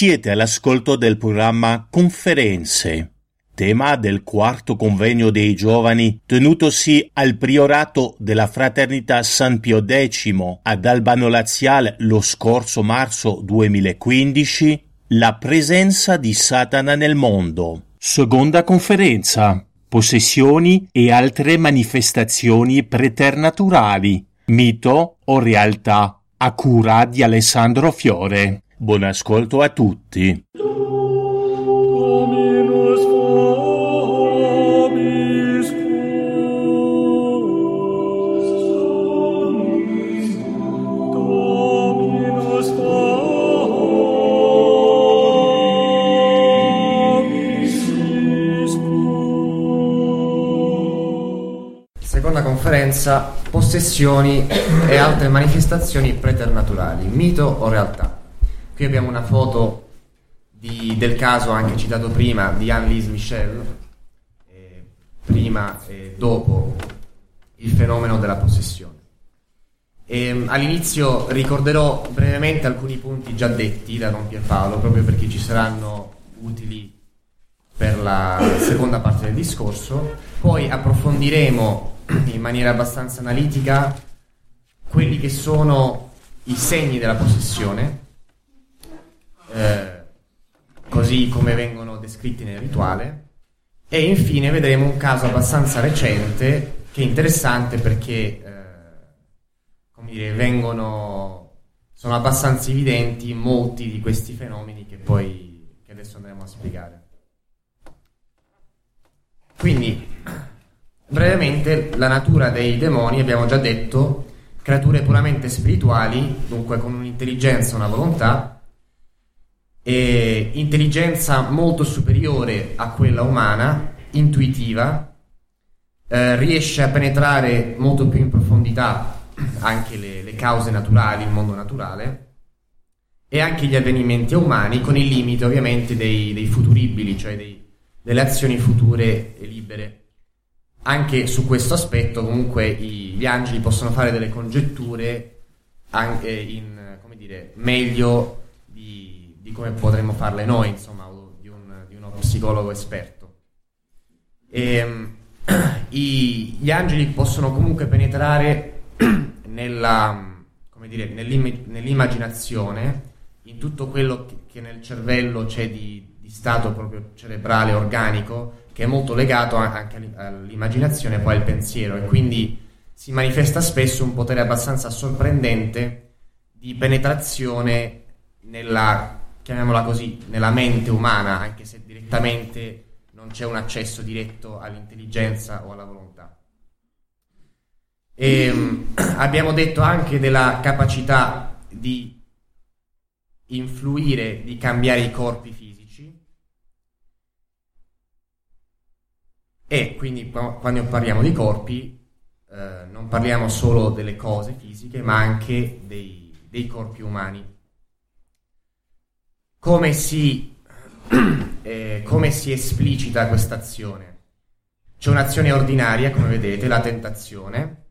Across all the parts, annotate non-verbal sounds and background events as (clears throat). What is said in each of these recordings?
Siete all'ascolto del programma Conferenze, tema del quarto convegno dei giovani tenutosi al priorato della Fraternità San Pio X ad Albano Laziale lo scorso marzo 2015, la presenza di Satana nel mondo. Seconda conferenza. Possessioni e altre manifestazioni preternaturali, mito o realtà, a cura di Alessandro Fiore. Buon ascolto a tutti. Seconda conferenza, possessioni e altre manifestazioni preternaturali, mito o realtà. Qui abbiamo una foto di- del caso anche citato prima di Anne-Lise Michel, eh, prima e dopo il fenomeno della possessione. E, all'inizio ricorderò brevemente alcuni punti già detti da Don Pierpaolo, proprio perché ci saranno utili per la seconda parte del discorso, poi approfondiremo in maniera abbastanza analitica quelli che sono i segni della possessione, eh, così come vengono descritti nel rituale, e infine vedremo un caso abbastanza recente che è interessante perché eh, come dire, vengono, sono abbastanza evidenti molti di questi fenomeni che poi che adesso andremo a spiegare. Quindi, brevemente, la natura dei demoni, abbiamo già detto, creature puramente spirituali, dunque con un'intelligenza, una volontà, e intelligenza molto superiore a quella umana, intuitiva, eh, riesce a penetrare molto più in profondità anche le, le cause naturali, il mondo naturale, e anche gli avvenimenti umani, con il limite ovviamente dei, dei futuribili, cioè dei- delle azioni future e libere. Anche su questo aspetto, comunque, i- gli angeli possono fare delle congetture anche in, come dire, meglio di, come potremmo farle noi, insomma, di, un- di uno psicologo esperto. Ehm, (clears throat) i- gli angeli possono comunque penetrare (clears throat) nella, dire, nell'im- nell'immaginazione, in tutto quello che, che nel cervello c'è di, di stato proprio cerebrale, organico, che è molto legato anche all'i- all'immaginazione e poi al pensiero e quindi si manifesta spesso un potere abbastanza sorprendente di penetrazione nella, chiamiamola così, nella mente umana, anche se direttamente non c'è un accesso diretto all'intelligenza o alla volontà. E, (clears throat) abbiamo detto anche della capacità di influire, di cambiare i corpi fisici. E quindi qua- quando parliamo di corpi eh, non parliamo solo delle cose fisiche, ma anche dei, dei corpi umani. Come si, (clears throat) eh, come si esplicita questa azione? C'è un'azione ordinaria, come vedete, la tentazione,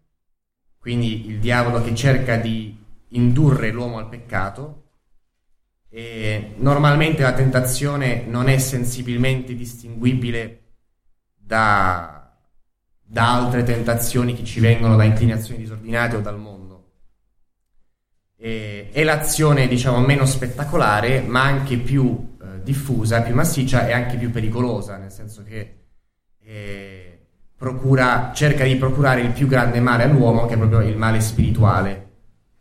quindi il diavolo che cerca di indurre l'uomo al peccato. E normalmente la tentazione non è sensibilmente distinguibile da, da altre tentazioni che ci vengono da inclinazioni disordinate o dal mondo. E, è l'azione, diciamo, meno spettacolare, ma anche più eh, diffusa, più massiccia e anche più pericolosa, nel senso che eh, procura, cerca di procurare il più grande male all'uomo, che è proprio il male spirituale.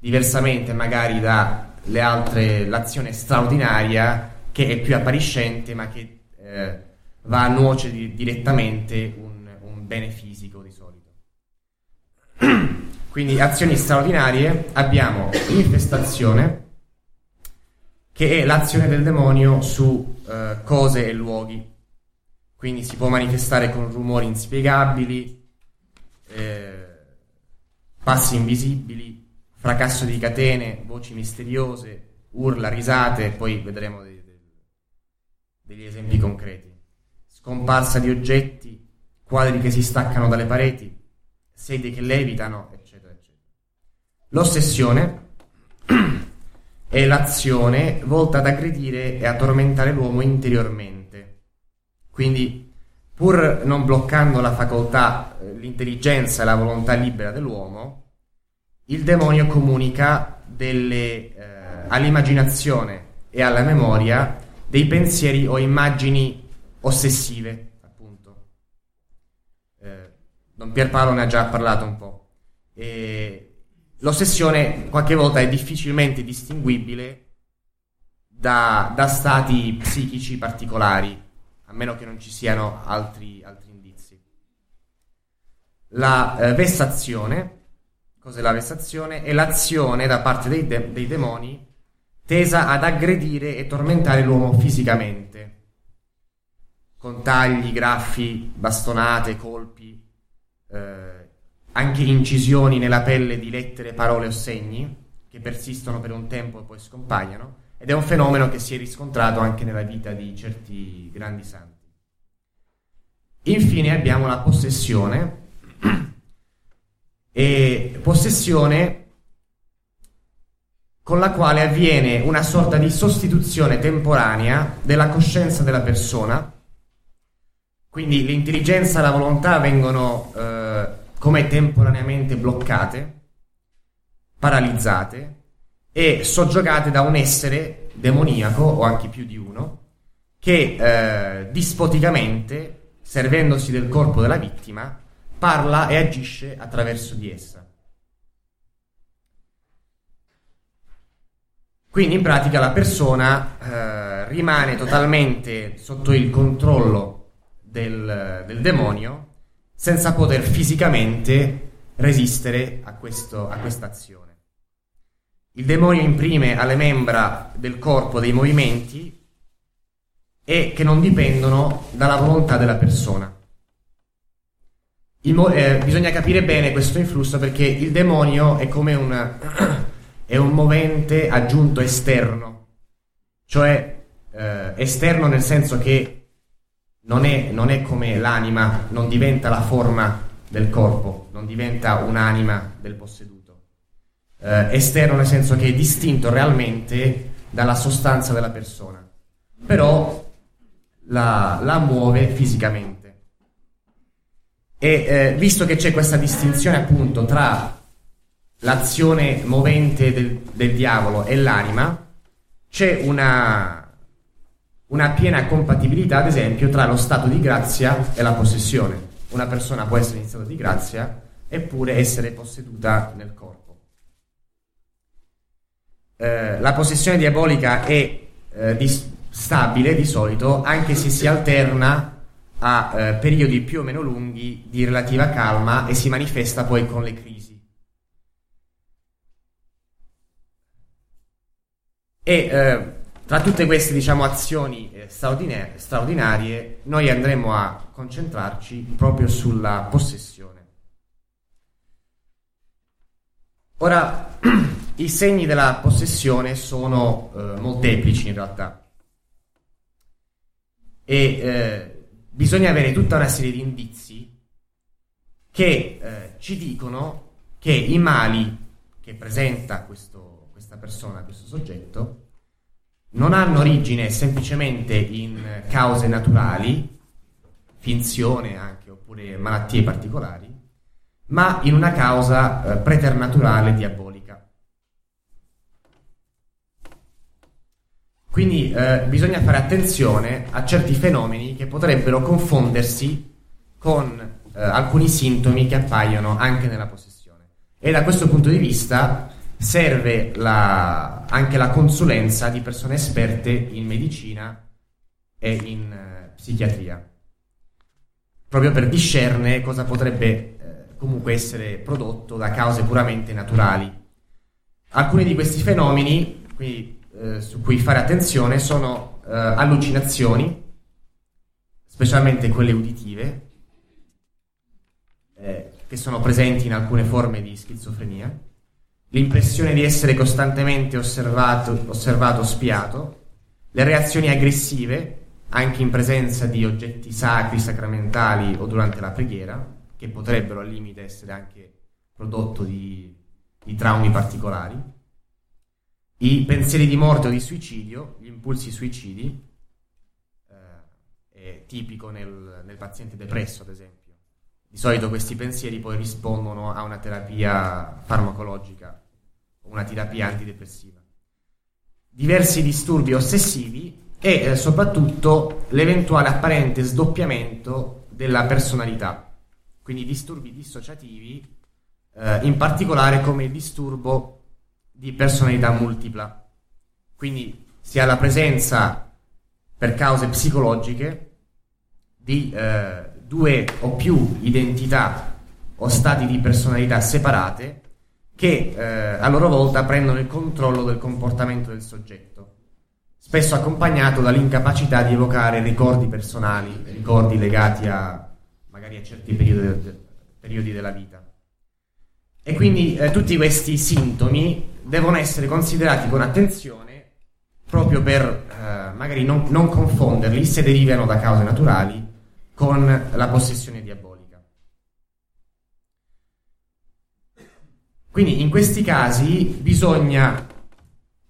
Diversamente, magari dalle altre, l'azione straordinaria, che è più appariscente, ma che eh, va a nuocere di- direttamente un, un bene fisico. Quindi azioni straordinarie, abbiamo infestazione, che è l'azione del demonio su eh, cose e luoghi. Quindi si può manifestare con rumori inspiegabili, eh, passi invisibili, fracasso di catene, voci misteriose, urla, risate, poi vedremo dei, dei, degli esempi concreti. Scomparsa di oggetti, quadri che si staccano dalle pareti, sedie che levitano. L'ossessione (clears throat) è l'azione volta ad aggredire e a tormentare l'uomo interiormente. Quindi, pur non bloccando la facoltà, eh, l'intelligenza e la volontà libera dell'uomo, il demonio comunica delle, eh, all'immaginazione e alla memoria dei pensieri o immagini ossessive, appunto. Eh, Don Pierpaolo ne ha già parlato un po'. E l'ossessione qualche volta è difficilmente distinguibile da, da, stati psichici particolari, a meno che non ci siano altri, altri indizi. La eh, vessazione, cos'è la vessazione? È l'azione da parte dei, de- dei demoni tesa ad aggredire e tormentare l'uomo fisicamente, con tagli, graffi, bastonate, colpi. Eh, anche incisioni nella pelle di lettere, parole o segni che persistono per un tempo e poi scompaiono ed è un fenomeno che si è riscontrato anche nella vita di certi grandi santi. Infine abbiamo la possessione (clears throat) e possessione con la quale avviene una sorta di sostituzione temporanea della coscienza della persona, quindi l'intelligenza e la volontà vengono eh, come temporaneamente bloccate, paralizzate e soggiogate da un essere demoniaco o anche più di uno che eh, dispoticamente, servendosi del corpo della vittima, parla e agisce attraverso di essa. Quindi in pratica la persona eh, rimane totalmente sotto il controllo del, del demonio senza poter fisicamente resistere a, questo, a questa azione. Il demonio imprime alle membra del corpo dei movimenti e che non dipendono dalla volontà della persona. Mo- eh, bisogna capire bene questo influsso perché il demonio è come un, (clears throat) è un movente aggiunto esterno, cioè eh, esterno nel senso che non è, non è come l'anima, non diventa la forma del corpo, non diventa un'anima del posseduto. Eh, esterno nel senso che è distinto realmente dalla sostanza della persona, però la, la muove fisicamente. E eh, visto che c'è questa distinzione appunto tra l'azione movente del, del diavolo e l'anima, c'è una, una piena compatibilità, ad esempio, tra lo stato di grazia e la possessione. Una persona può essere in stato di grazia eppure essere posseduta nel corpo. Eh, la possessione diabolica è eh, di, stabile di solito, anche se si alterna a eh, periodi più o meno lunghi di relativa calma e si manifesta poi con le crisi. E eh, tra tutte queste diciamo, azioni eh, straordinarie, noi andremo a concentrarci proprio sulla possessione. Ora, (clears throat) i segni della possessione sono eh, molteplici in realtà e eh, bisogna avere tutta una serie di indizi che eh, ci dicono che i mali che presenta questo, questa persona, questo soggetto, non hanno origine semplicemente in cause naturali, finzione anche, oppure malattie particolari, ma in una causa eh, preternaturale diabolica. Quindi eh, bisogna fare attenzione a certi fenomeni che potrebbero confondersi con eh, alcuni sintomi che appaiono anche nella possessione. E da questo punto di vista serve la, anche la consulenza di persone esperte in medicina e in uh, psichiatria, proprio per discernere cosa potrebbe eh, comunque essere prodotto da cause puramente naturali. Alcuni di questi fenomeni, quindi eh, su cui fare attenzione sono eh, allucinazioni, specialmente quelle uditive, eh, che sono presenti in alcune forme di schizofrenia, l'impressione di essere costantemente osservato, osservato spiato, le reazioni aggressive, anche in presenza di oggetti sacri, sacramentali o durante la preghiera, che potrebbero al limite essere anche prodotto di, di traumi particolari, i pensieri di morte o di suicidio, gli impulsi suicidi, eh, è tipico nel, nel paziente depresso, ad esempio. Di solito questi pensieri poi rispondono a una terapia farmacologica o una terapia antidepressiva. Diversi disturbi ossessivi e eh, soprattutto l'eventuale apparente sdoppiamento della personalità, quindi disturbi dissociativi, eh, in particolare come il disturbo di personalità multipla. Quindi si ha la presenza per cause psicologiche di eh, due o più identità o stati di personalità separate che eh, a loro volta prendono il controllo del comportamento del soggetto, spesso accompagnato dall'incapacità di evocare ricordi personali, ricordi legati a magari a certi periodi, de, periodi della vita. E quindi eh, tutti questi sintomi devono essere considerati con attenzione proprio per eh, magari non, non confonderli se derivano da cause naturali con la possessione diabolica. Quindi in questi casi bisogna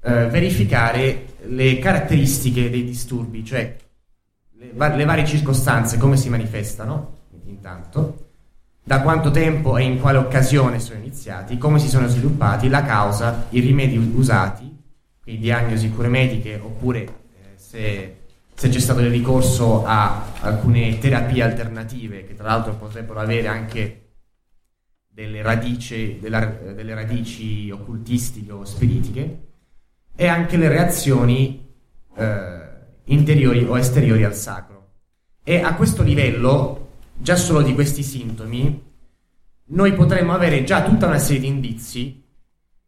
eh, verificare le caratteristiche dei disturbi, cioè le, le, varie circostanze, come si manifestano, intanto, da quanto tempo e in quale occasione sono iniziati, come si sono sviluppati, la causa, i rimedi usati, quindi diagnosi, cure mediche, oppure eh, se, se, c'è stato il ricorso a alcune terapie alternative, che tra l'altro potrebbero avere anche delle radici, della, delle radici occultistiche o spiritiche, e anche le reazioni eh, interiori o esteriori al sacro. E a questo livello già solo di questi sintomi, noi potremmo avere già tutta una serie di indizi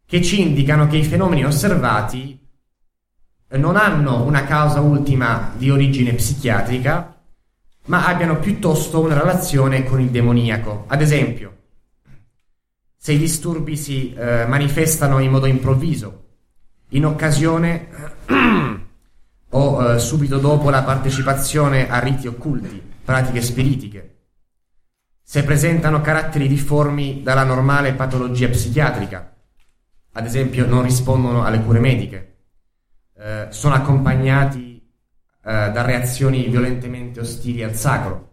che ci indicano che i fenomeni osservati non hanno una causa ultima di origine psichiatrica, ma abbiano piuttosto una relazione con il demoniaco. Ad esempio, se i disturbi si eh, manifestano in modo improvviso, in occasione (clears throat) o eh, subito dopo la partecipazione a riti occulti, pratiche spiritiche, se presentano caratteri difformi dalla normale patologia psichiatrica, ad esempio non rispondono alle cure mediche, eh, sono accompagnati eh, da reazioni violentemente ostili al sacro.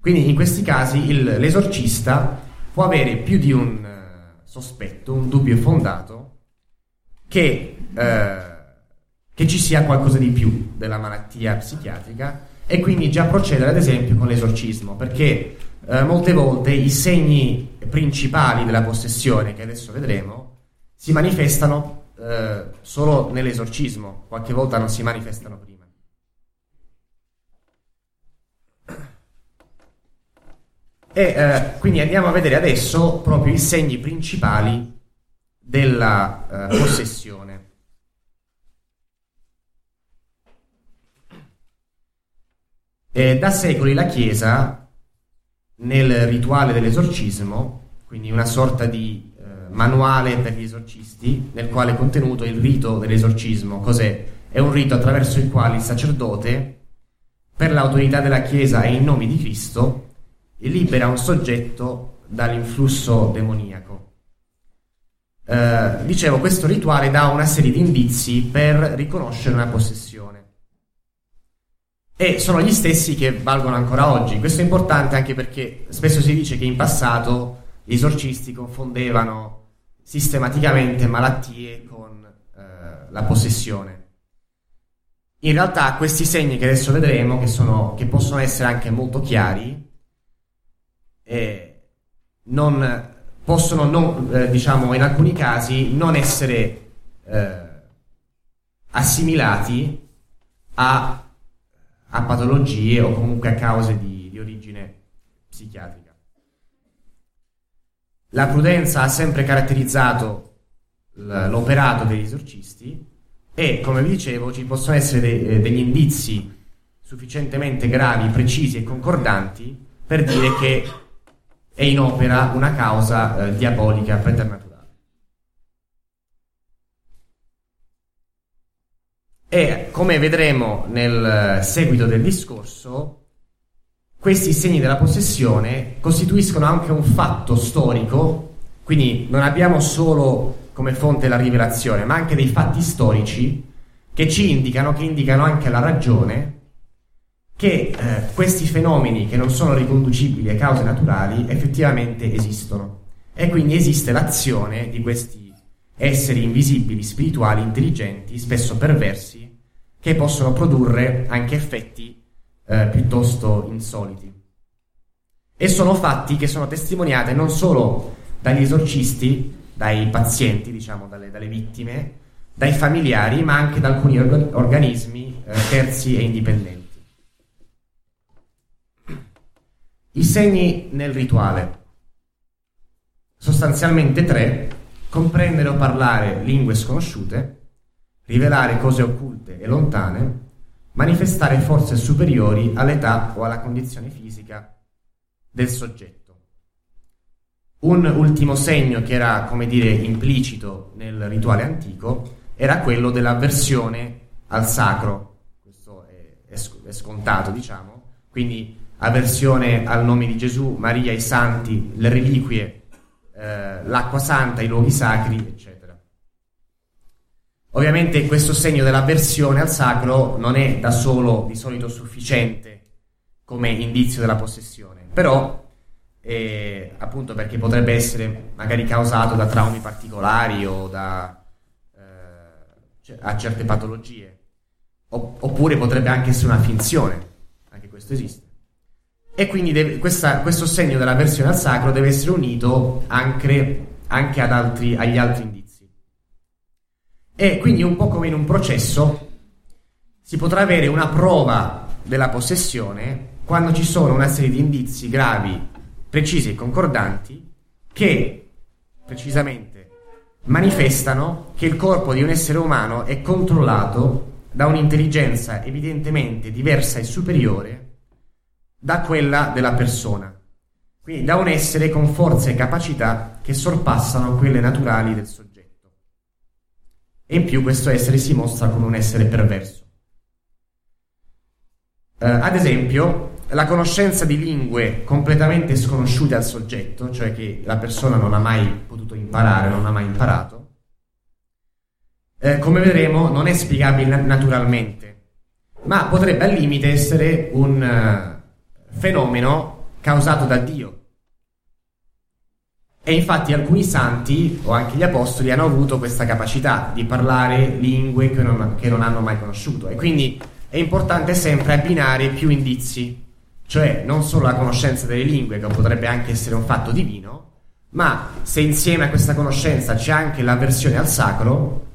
Quindi in questi casi il, l'esorcista può avere più di un uh, sospetto, un dubbio fondato, che, uh, che ci sia qualcosa di più della malattia psichiatrica e quindi già procedere ad esempio con l'esorcismo, perché eh, molte volte i segni principali della possessione, che adesso vedremo, si manifestano eh, solo nell'esorcismo, qualche volta non si manifestano prima. E eh, quindi andiamo a vedere adesso proprio i segni principali della eh, possessione. E da secoli la Chiesa, nel rituale dell'esorcismo, quindi una sorta di manuale per gli esorcisti, nel quale è contenuto il rito dell'esorcismo. Cos'è? È un rito attraverso il quale il sacerdote, per l'autorità della Chiesa e in nome di Cristo, libera un soggetto dall'influsso demoniaco. Eh, dicevo, questo rituale dà una serie di indizi per riconoscere una possessione e sono gli stessi che valgono ancora oggi. Questo è importante anche perché spesso si dice che in passato gli esorcisti confondevano sistematicamente malattie con eh, la possessione. In realtà questi segni che adesso vedremo, che, sono, che possono essere anche molto chiari, eh, non, possono, non, eh, diciamo, in alcuni casi non essere eh, assimilati a a patologie o comunque a cause di, di origine psichiatrica. La prudenza ha sempre caratterizzato l'operato degli esorcisti e, come vi dicevo, ci possono essere de- eh, degli indizi sufficientemente gravi, precisi e concordanti per dire che è in opera una causa eh, diabolica preternaturale. E come vedremo nel seguito del discorso, questi segni della possessione costituiscono anche un fatto storico, quindi non abbiamo solo come fonte la rivelazione, ma anche dei fatti storici che ci indicano, che indicano anche la ragione che eh, questi fenomeni che non sono riconducibili a cause naturali effettivamente esistono. E quindi esiste l'azione di questi esseri invisibili, spirituali, intelligenti, spesso perversi, che possono produrre anche effetti eh, piuttosto insoliti. E sono fatti che sono testimoniati non solo dagli esorcisti, dai pazienti, diciamo, dalle, dalle vittime, dai familiari, ma anche da alcuni organismi eh, terzi e indipendenti. I segni nel rituale. Sostanzialmente tre, comprendere o parlare lingue sconosciute, rivelare cose occulte e lontane, manifestare forze superiori all'età o alla condizione fisica del soggetto. Un ultimo segno che era, come dire, implicito nel rituale antico era quello dell'avversione al sacro. Questo è, è scontato, diciamo. Quindi avversione al nome di Gesù, Maria, i santi, le reliquie, eh, l'acqua santa, i luoghi sacri, eccetera. Ovviamente questo segno dell'avversione al sacro non è da solo di solito sufficiente come indizio della possessione, però eh, appunto perché potrebbe essere magari causato da traumi particolari o da eh, a certe patologie, oppure potrebbe anche essere una finzione, anche questo esiste. E quindi deve, questa, questo segno della versione al sacro deve essere unito anche, anche altri, agli altri indizi. E quindi un po' come in un processo si potrà avere una prova della possessione quando ci sono una serie di indizi gravi, precisi e concordanti che precisamente manifestano che il corpo di un essere umano è controllato da un'intelligenza evidentemente diversa e superiore da quella della persona, quindi da un essere con forze e capacità che sorpassano quelle naturali del soggetto. E in più questo essere si mostra come un essere perverso. Uh, ad esempio, la conoscenza di lingue completamente sconosciute al soggetto, cioè che la persona non ha mai potuto imparare, non ha mai imparato, eh, come vedremo non è spiegabile naturalmente, ma potrebbe al limite essere un, uh, fenomeno causato da Dio. E infatti alcuni santi o anche gli apostoli hanno avuto questa capacità di parlare lingue che non, che non hanno mai conosciuto. E quindi è importante sempre abbinare più indizi, cioè non solo la conoscenza delle lingue, che potrebbe anche essere un fatto divino, ma se insieme a questa conoscenza c'è anche l'avversione al sacro,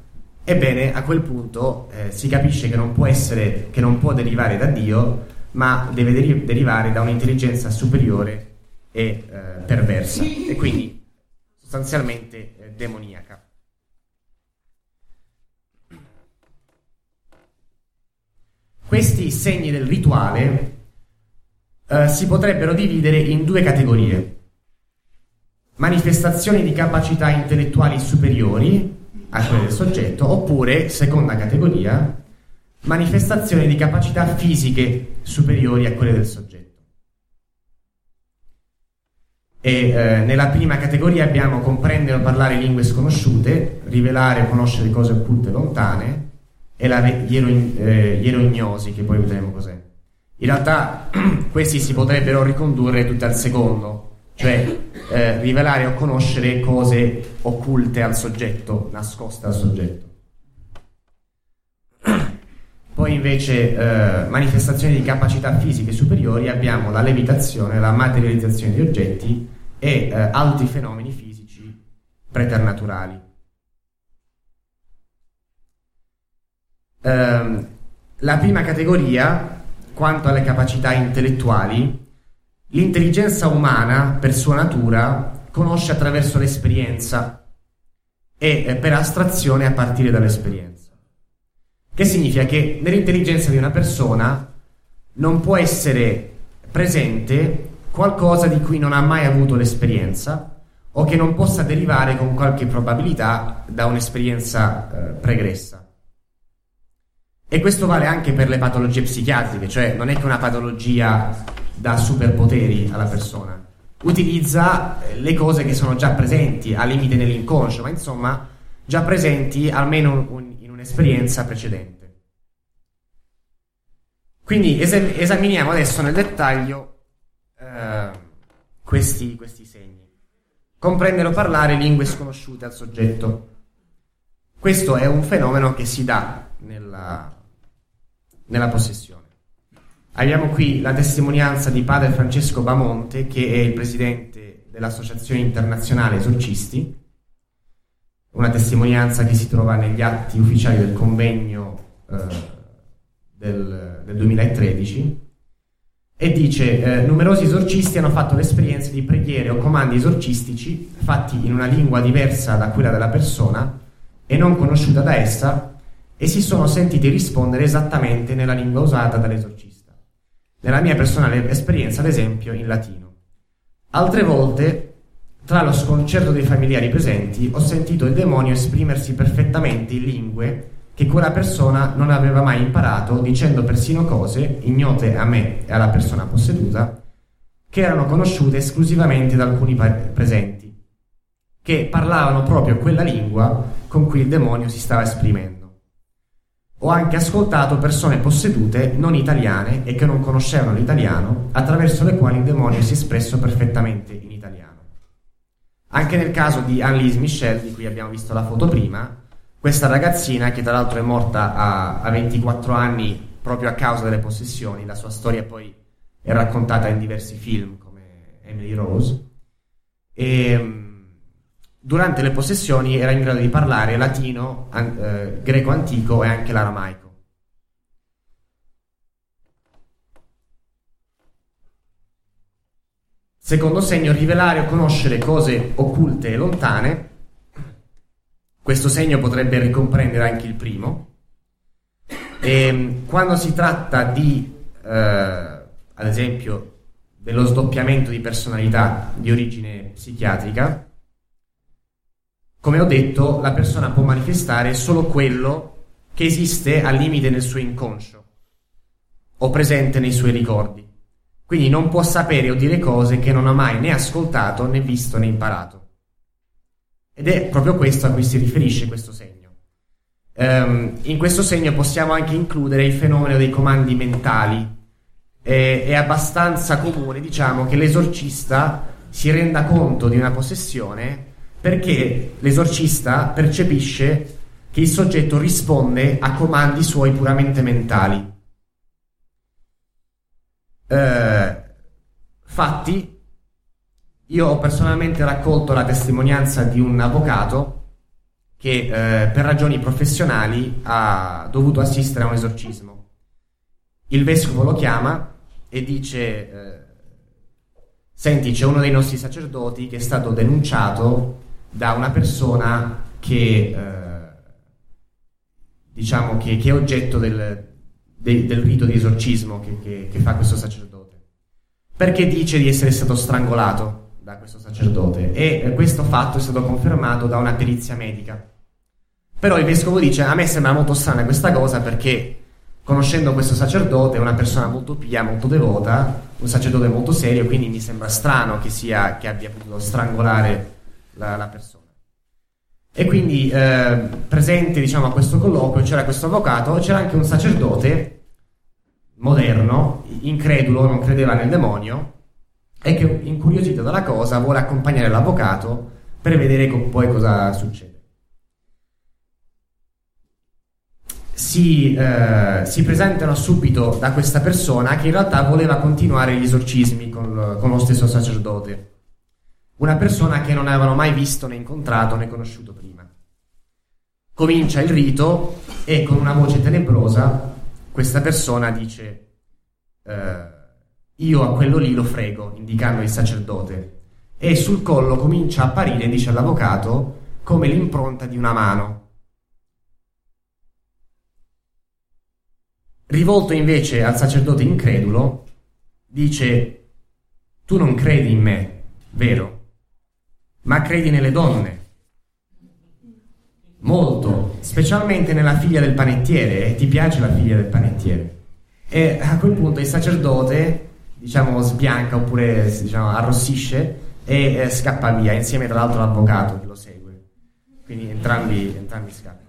ebbene a quel punto eh, si capisce che non può essere, che non può derivare da Dio, ma deve deri- derivare da un'intelligenza superiore e eh, perversa e quindi sostanzialmente eh, demoniaca. Questi segni del rituale eh, si potrebbero dividere in due categorie. Manifestazioni di capacità intellettuali superiori a quelle del soggetto, oppure, seconda categoria, manifestazioni di capacità fisiche superiori a quelle del soggetto. E eh, nella prima categoria abbiamo comprendere o parlare lingue sconosciute, rivelare o conoscere cose occulte lontane e la ierognosi, eh, che poi vedremo cos'è. In realtà (clears throat) questi si potrebbero ricondurre tutti al secondo, cioè eh, rivelare o conoscere cose occulte al soggetto, nascoste al soggetto. (clears throat) Poi invece eh, manifestazioni di capacità fisiche superiori abbiamo la levitazione, la materializzazione di oggetti e eh, altri fenomeni fisici preternaturali. Eh, la prima categoria, quanto alle capacità intellettuali, l'intelligenza umana per sua natura conosce attraverso l'esperienza e eh, per astrazione a partire dall'esperienza. Che significa che nell'intelligenza di una persona non può essere presente qualcosa di cui non ha mai avuto l'esperienza o che non possa derivare con qualche probabilità da un'esperienza eh, pregressa. E questo vale anche per le patologie psichiatriche, cioè non è che una patologia dà superpoteri alla persona, utilizza eh, le cose che sono già presenti, al limite nell'inconscio, ma insomma già presenti almeno un, in un'esperienza precedente. Quindi es- esaminiamo adesso nel dettaglio eh, questi, questi segni. Comprendere o parlare lingue sconosciute al soggetto. Questo è un fenomeno che si dà nella, nella possessione. Abbiamo qui la testimonianza di padre Francesco Bamonte, che è il presidente dell'Associazione Internazionale Esorcisti, una testimonianza che si trova negli atti ufficiali del convegno eh, del, del, 2013, e dice eh, numerosi esorcisti hanno fatto l'esperienza di preghiere o comandi esorcistici fatti in una lingua diversa da quella della persona e non conosciuta da essa e si sono sentiti rispondere esattamente nella lingua usata dall'esorcista. Nella mia personale esperienza, ad esempio, in latino. Altre volte, tra lo sconcerto dei familiari presenti, ho sentito il demonio esprimersi perfettamente in lingue che quella persona non aveva mai imparato, dicendo persino cose ignote a me e alla persona posseduta, che erano conosciute esclusivamente da alcuni presenti, che parlavano proprio quella lingua con cui il demonio si stava esprimendo. Ho anche ascoltato persone possedute non italiane e che non conoscevano l'italiano, attraverso le quali il demonio si è espresso perfettamente in italiano. Anche nel caso di Annelise Michel, di cui abbiamo visto la foto prima, questa ragazzina, che tra l'altro è morta a, a 24 anni proprio a causa delle possessioni, la sua storia poi è raccontata in diversi film come Emily Rose, e durante le possessioni era in grado di parlare latino, an- eh, greco antico e anche l'aramaico. Secondo segno, rivelare o conoscere cose occulte e lontane. Questo segno potrebbe ricomprendere anche il primo. E, ehm, quando si tratta di, eh, ad esempio, dello sdoppiamento di personalità di origine psichiatrica, come ho detto, la persona può manifestare solo quello che esiste al limite nel suo inconscio o presente nei suoi ricordi. Quindi non può sapere o dire cose che non ha mai né ascoltato né visto né imparato. Ed è proprio questo a cui si riferisce questo segno. Um, in questo segno possiamo anche includere il fenomeno dei comandi mentali. È, è abbastanza comune, diciamo, che l'esorcista si renda conto di una possessione perché l'esorcista percepisce che il soggetto risponde a comandi suoi puramente mentali. Eh, fatti, io ho personalmente raccolto la testimonianza di un avvocato che eh, per ragioni professionali ha dovuto assistere a un esorcismo. Il vescovo lo chiama e dice: eh, Senti, c'è uno dei nostri sacerdoti che è stato denunciato da una persona che eh, diciamo che, che, è oggetto del, de, del rito di esorcismo che, che, fa questo sacerdote. Perché dice di essere stato strangolato da questo sacerdote e eh, questo fatto è stato confermato da una perizia medica. Però il vescovo dice: A me sembra molto strana questa cosa perché conoscendo questo sacerdote, è una persona molto pia, molto devota, un sacerdote molto serio, quindi mi sembra strano che, sia, che abbia potuto strangolare la, la persona. E quindi eh, presente diciamo, a questo colloquio c'era questo avvocato, c'era anche un sacerdote moderno, incredulo, non credeva nel demonio, e che incuriosito dalla cosa vuole accompagnare l'avvocato per vedere poi cosa succede. Si, eh, si, presentano subito da questa persona che in realtà voleva continuare gli esorcismi con, con lo stesso sacerdote una persona che non avevano mai visto né incontrato né conosciuto prima. Comincia il rito e con una voce tenebrosa questa persona dice eh, io a quello lì lo frego, indicando il sacerdote, e sul collo comincia a apparire, dice all'avvocato, come l'impronta di una mano. rivolto invece al sacerdote incredulo, dice, tu non credi in me, vero? Ma credi nelle donne. Molto, specialmente nella figlia del panettiere, e ti piace la figlia del panettiere. E a quel punto il sacerdote, diciamo, sbianca oppure diciamo, arrossisce e eh, scappa via, insieme tra l'altro all'avvocato che lo segue. Quindi entrambi, entrambi scappano.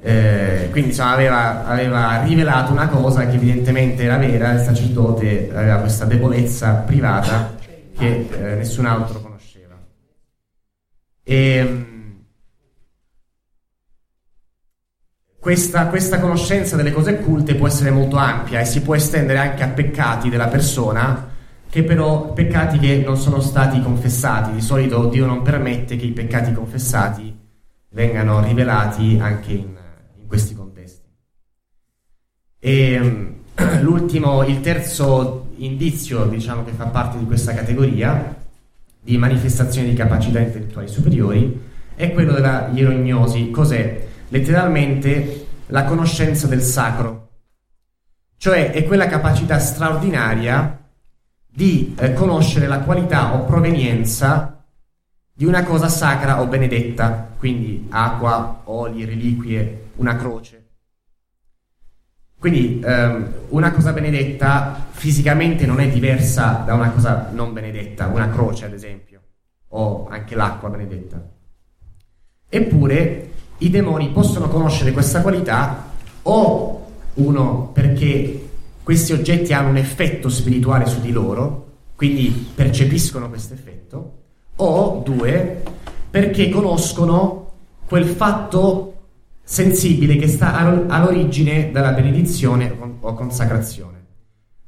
Eh, quindi insomma, aveva, aveva, rivelato una cosa che evidentemente era vera, il sacerdote aveva questa debolezza privata che eh, nessun altro conosceva. E, ehm, questa, questa conoscenza delle cose occulte può essere molto ampia e si può estendere anche a peccati della persona, che però peccati che non sono stati confessati. Di solito Dio non permette che i peccati confessati vengano rivelati anche in questi contesti. E (clears throat) l'ultimo, il terzo indizio, diciamo, che fa parte di questa categoria di manifestazioni di capacità intellettuali superiori è quello della ierognosi. Cos'è? Letteralmente la conoscenza del sacro, cioè è quella capacità straordinaria di eh, conoscere la qualità o provenienza di una cosa sacra o benedetta, quindi acqua, oli, reliquie, una croce. Quindi ehm, una cosa benedetta fisicamente non è diversa da una cosa non benedetta, una croce ad esempio, o anche l'acqua benedetta. Eppure i demoni possono conoscere questa qualità o uno perché questi oggetti hanno un effetto spirituale su di loro, quindi percepiscono questo effetto, o due perché conoscono quel fatto sensibile che sta all'origine della benedizione o consacrazione.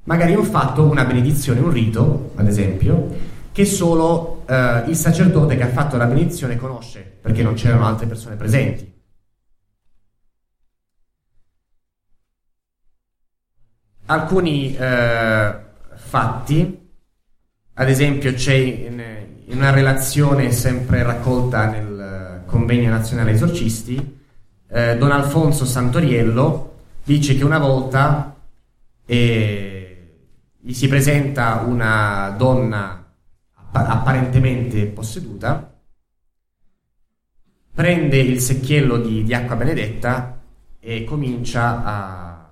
Magari un fatto, una benedizione, un rito, ad esempio, che solo eh, il sacerdote che ha fatto la benedizione conosce, perché non c'erano altre persone presenti. Alcuni eh, fatti, ad esempio c'è in, in una relazione sempre raccolta nel Convegno Nazionale Esorcisti, eh, Don Alfonso Santoriello dice che una volta eh, gli si presenta una donna apparentemente posseduta, prende il secchiello di, di acqua benedetta e comincia a,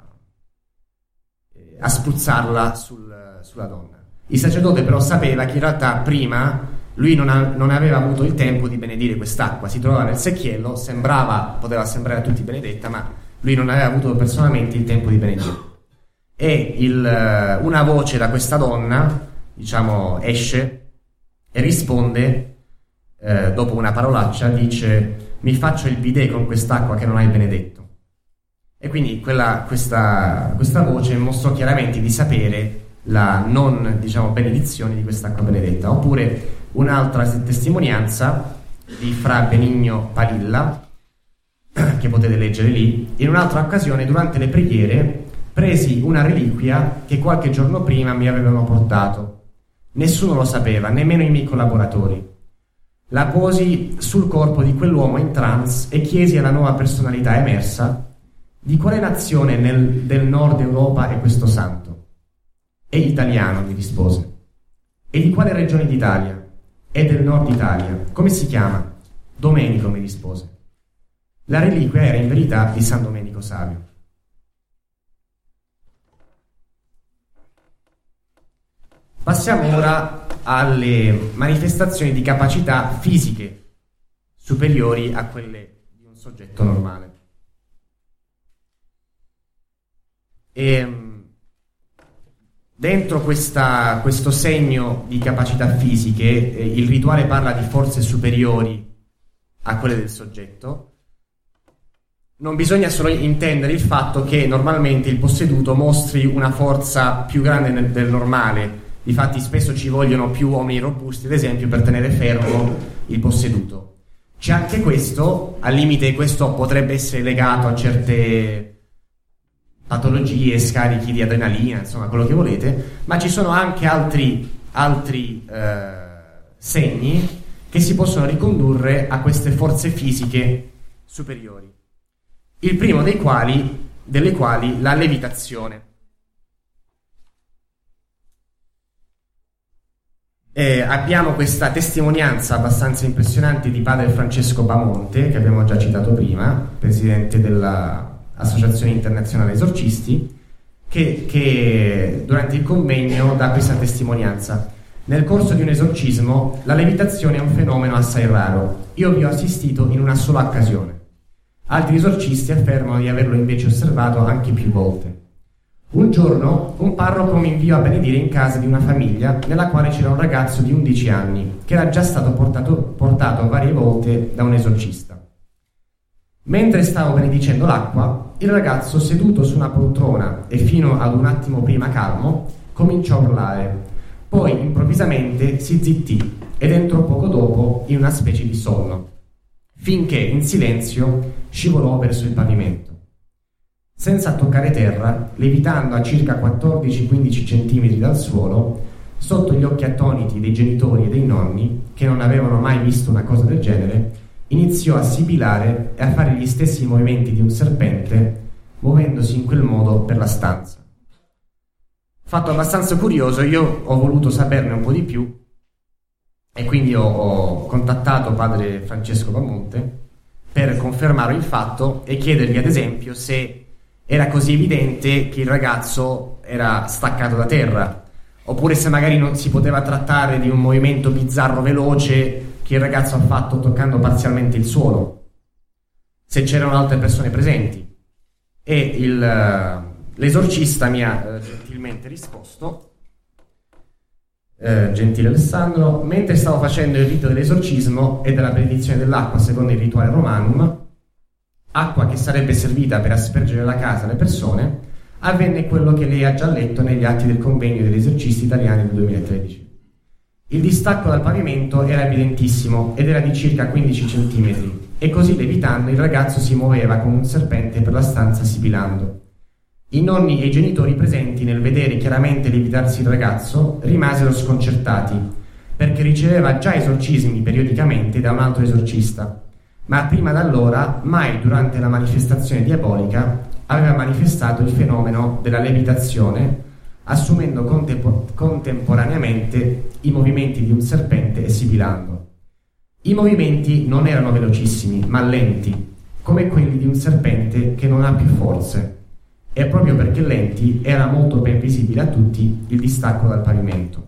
eh, a spruzzarla sul, sulla donna. Il sacerdote però sapeva che in realtà prima lui non, ha, non, aveva avuto il tempo di benedire quest'acqua, si trovava nel secchiello, sembrava, poteva sembrare a tutti benedetta, ma lui non aveva avuto personalmente il tempo di benedire. E il, una voce da questa donna, diciamo, esce e risponde, eh, dopo una parolaccia, dice mi faccio il bidet con quest'acqua che non hai benedetto. E quindi quella, questa, questa voce mostrò chiaramente di sapere la non diciamo, benedizione di quest'acqua benedetta. Oppure un'altra testimonianza di Fra Benigno Palilla, (clears throat) che potete leggere lì. In un'altra occasione, durante le preghiere, presi una reliquia che qualche giorno prima mi avevano portato. Nessuno lo sapeva, nemmeno i miei collaboratori. La posi sul corpo di quell'uomo in trance e chiesi alla nuova personalità emersa di quale nazione nel, del nord Europa è questo santo. È italiano, mi rispose. E di quale regione d'Italia? È del nord Italia. Come si chiama? Domenico, mi rispose. La reliquia era in verità di San Domenico Savio. Passiamo ora alle manifestazioni di capacità fisiche superiori a quelle di un soggetto normale. E, ehm, Dentro questa, questo segno di capacità fisiche, eh, il rituale parla di forze superiori a quelle del soggetto. Non bisogna solo intendere il fatto che normalmente il posseduto mostri una forza più grande del normale. Difatti, spesso ci vogliono più uomini robusti, ad esempio, per tenere fermo il posseduto. C'è anche questo, al limite, questo potrebbe essere legato a certe patologie, scarichi di adrenalina, insomma quello che volete, ma ci sono anche altri, altri eh, segni che si possono ricondurre a queste forze fisiche superiori. Il primo dei quali delle quali la levitazione. Eh, abbiamo questa testimonianza abbastanza impressionante di padre Francesco Bamonte, che abbiamo già citato prima, presidente dell'Associazione Internazionale Esorcisti, che, che durante il convegno dà questa testimonianza. Nel corso di un esorcismo, la levitazione è un fenomeno assai raro. Io vi ho assistito in una sola occasione. Altri esorcisti affermano di averlo invece osservato anche più volte. Un giorno un parroco mi inviò a benedire in casa di una famiglia nella quale c'era un ragazzo di 11 anni che era già stato portato, portato varie volte da un esorcista. Mentre stavo benedicendo l'acqua, il ragazzo seduto su una poltrona e fino ad un attimo prima calmo cominciò a urlare. Poi improvvisamente si zittì ed entrò poco dopo in una specie di sonno, finché in silenzio scivolò verso il pavimento. Senza toccare terra, levitando a circa 14-15 cm dal suolo, sotto gli occhi attoniti dei genitori e dei nonni, che non avevano mai visto una cosa del genere, iniziò a sibilare e a fare gli stessi movimenti di un serpente, muovendosi in quel modo per la stanza. Fatto abbastanza curioso, io ho voluto saperne un po' di più e quindi ho, ho contattato padre Francesco Pamonte per confermare il fatto e chiedergli ad esempio se era così evidente che il ragazzo era staccato da terra, oppure se magari non si poteva trattare di un movimento bizzarro veloce che il ragazzo ha fatto toccando parzialmente il suolo, se c'erano altre persone presenti. E il, eh, l'esorcista mi ha uh, gentilmente risposto, uh, gentile Alessandro, mentre stavo facendo il rito dell'esorcismo e della benedizione dell'acqua secondo il rituale romanum, acqua che sarebbe servita per aspergere la casa alle persone, avvenne quello che lei ha già letto negli atti del convegno degli esorcisti italiani del 2013. Il distacco dal pavimento era evidentissimo ed era di circa 15 cm e così levitando il ragazzo si muoveva come un serpente per la stanza sibilando. I nonni e i genitori presenti nel vedere chiaramente levitarsi il ragazzo rimasero sconcertati perché riceveva già esorcismi periodicamente da un altro esorcista, ma prima d'allora mai durante la manifestazione diabolica aveva manifestato il fenomeno della levitazione assumendo contempo- contemporaneamente i movimenti di un serpente e sibilando. I movimenti non erano velocissimi, ma lenti, come quelli di un serpente che non ha più forze. E proprio perché lenti era molto ben visibile a tutti il distacco dal pavimento.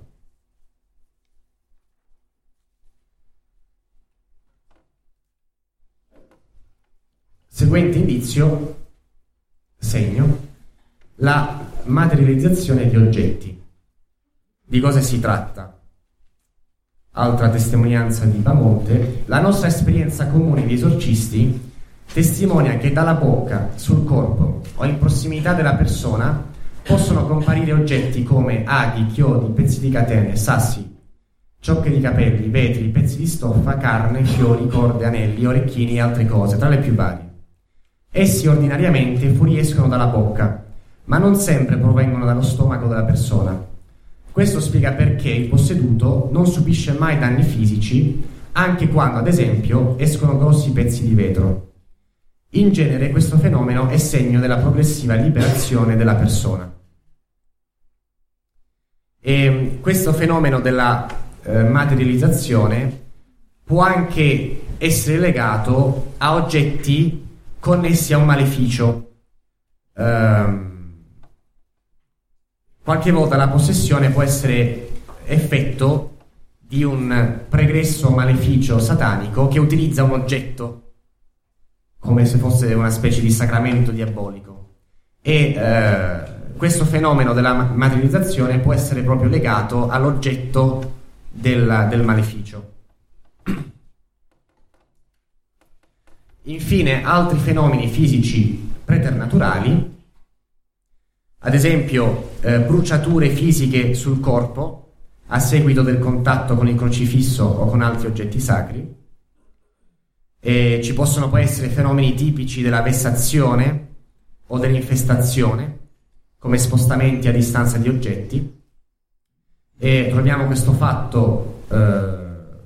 Seguente indizio, segno, la materializzazione di oggetti. Di cosa si tratta? Altra testimonianza di Bamonte, la nostra esperienza comune di esorcisti testimonia che dalla bocca, sul corpo o in prossimità della persona possono comparire oggetti come aghi, chiodi, pezzi di catene, sassi, ciocche di capelli, vetri, pezzi di stoffa, carne, fiori, corde, anelli, orecchini e altre cose, tra le più varie. Essi ordinariamente fuoriescono dalla bocca, ma non sempre provengono dallo stomaco della persona. Questo spiega perché il posseduto non subisce mai danni fisici, anche quando, ad esempio, escono grossi pezzi di vetro. In genere questo fenomeno è segno della progressiva liberazione della persona. E questo fenomeno della eh, materializzazione può anche essere legato a oggetti connessi a un maleficio. Um, qualche volta la possessione può essere effetto di un pregresso maleficio satanico che utilizza un oggetto come se fosse una specie di sacramento diabolico e eh, questo fenomeno della materializzazione può essere proprio legato all'oggetto del, del maleficio. (clears throat) Infine, altri fenomeni fisici preternaturali ad esempio eh, bruciature fisiche sul corpo a seguito del contatto con il crocifisso o con altri oggetti sacri. E ci possono poi essere fenomeni tipici della vessazione o dell'infestazione, come spostamenti a distanza di oggetti. E troviamo questo fatto, eh,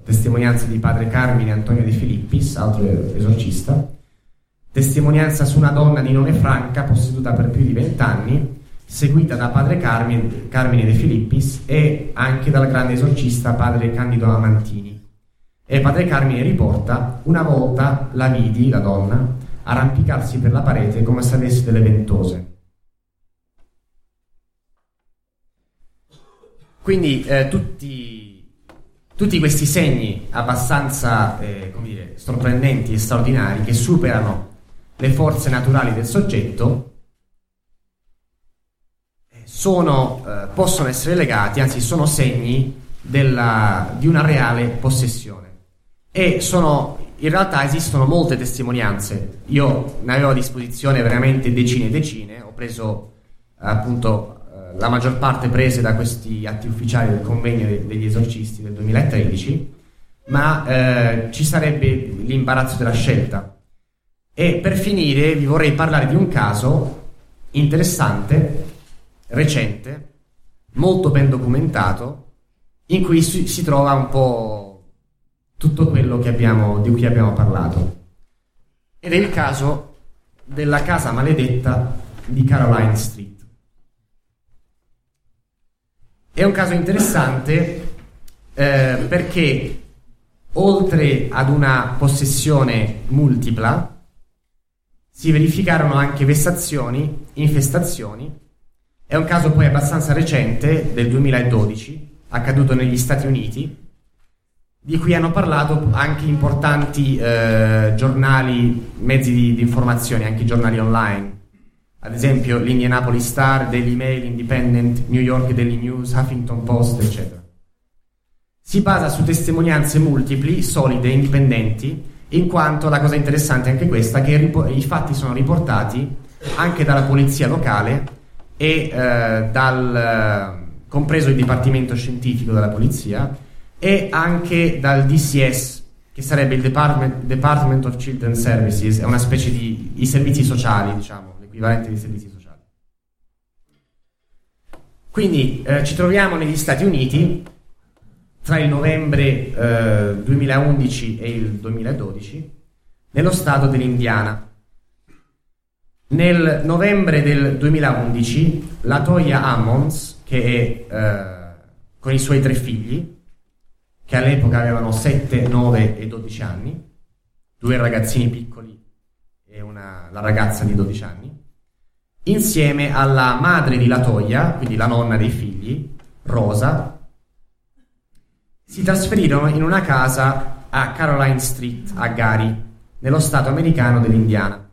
testimonianza di padre Carmine Antonio De Filippis, altro esorcista, testimonianza su una donna di nome Franca, posseduta per più di vent'anni, seguita da padre Carmine, Carmine De Filippis e anche dal grande esorcista padre Candido Amantini. E padre Carmine riporta, una volta la vidi, la donna, arrampicarsi per la parete come se avesse delle ventose. Quindi eh, tutti, tutti, questi segni abbastanza eh, dire, sorprendenti e straordinari che superano le forze naturali del soggetto eh, sono, eh, possono essere legati, anzi sono segni della, di una reale possessione. E sono, in realtà esistono molte testimonianze. Io ne avevo a disposizione veramente decine e decine, ho preso appunto la maggior parte prese da questi atti ufficiali del convegno degli esorcisti del 2013, ma eh, ci sarebbe l'imbarazzo della scelta. E per finire vi vorrei parlare di un caso interessante, recente, molto ben documentato, in cui si, si trova un po' tutto quello abbiamo, di cui abbiamo parlato. Ed è il caso della casa maledetta di Caroline Street. È un caso interessante eh, perché oltre ad una possessione multipla si verificarono anche vessazioni, infestazioni. È un caso poi abbastanza recente, del 2012, accaduto negli Stati Uniti, di cui hanno parlato anche importanti eh, giornali, mezzi di, di informazione, anche giornali online ad esempio l'Indianapolis Star, Daily Mail, Independent, New York Daily News, Huffington Post, eccetera. Si basa su testimonianze multipli, solide, indipendenti, in quanto la cosa interessante è anche questa, che i fatti sono riportati anche dalla polizia locale e eh, dal, compreso il dipartimento scientifico della polizia e anche dal DCS, che sarebbe il Department, Department of Children's Services, è una specie di i servizi sociali, diciamo equivalente dei servizi sociali. Quindi eh, ci troviamo negli Stati Uniti tra il novembre eh, 2011 e il 2012 nello stato dell'Indiana. Nel novembre del 2011 la Toya Ammons, che è eh, con i suoi tre figli, che all'epoca avevano 7, 9 e 12 anni, due ragazzini piccoli e una, la ragazza di 12 anni, insieme alla madre di Latoya, quindi la nonna dei figli, Rosa, si trasferirono in una casa a Caroline Street, a Gary, nello stato americano dell'Indiana.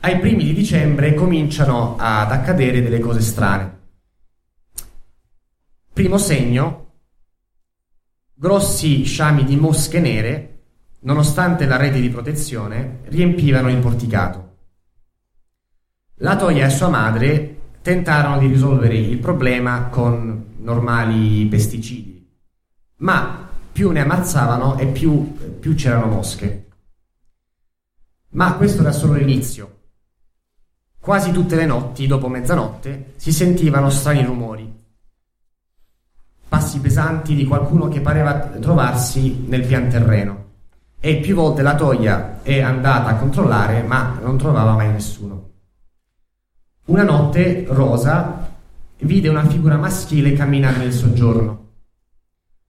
Ai primi di dicembre cominciano ad accadere delle cose strane. Primo segno, grossi sciami di mosche nere, nonostante la rete di protezione, riempivano il porticato. La Toya e sua madre tentarono di risolvere il problema con normali pesticidi, ma più ne ammazzavano e più, più c'erano mosche. Ma questo era solo l'inizio. Quasi tutte le notti, dopo mezzanotte, si sentivano strani rumori, passi pesanti di qualcuno che pareva trovarsi nel pian terreno. E più volte la Toya è andata a controllare, ma non trovava mai nessuno. Una notte Rosa vide una figura maschile camminare nel soggiorno.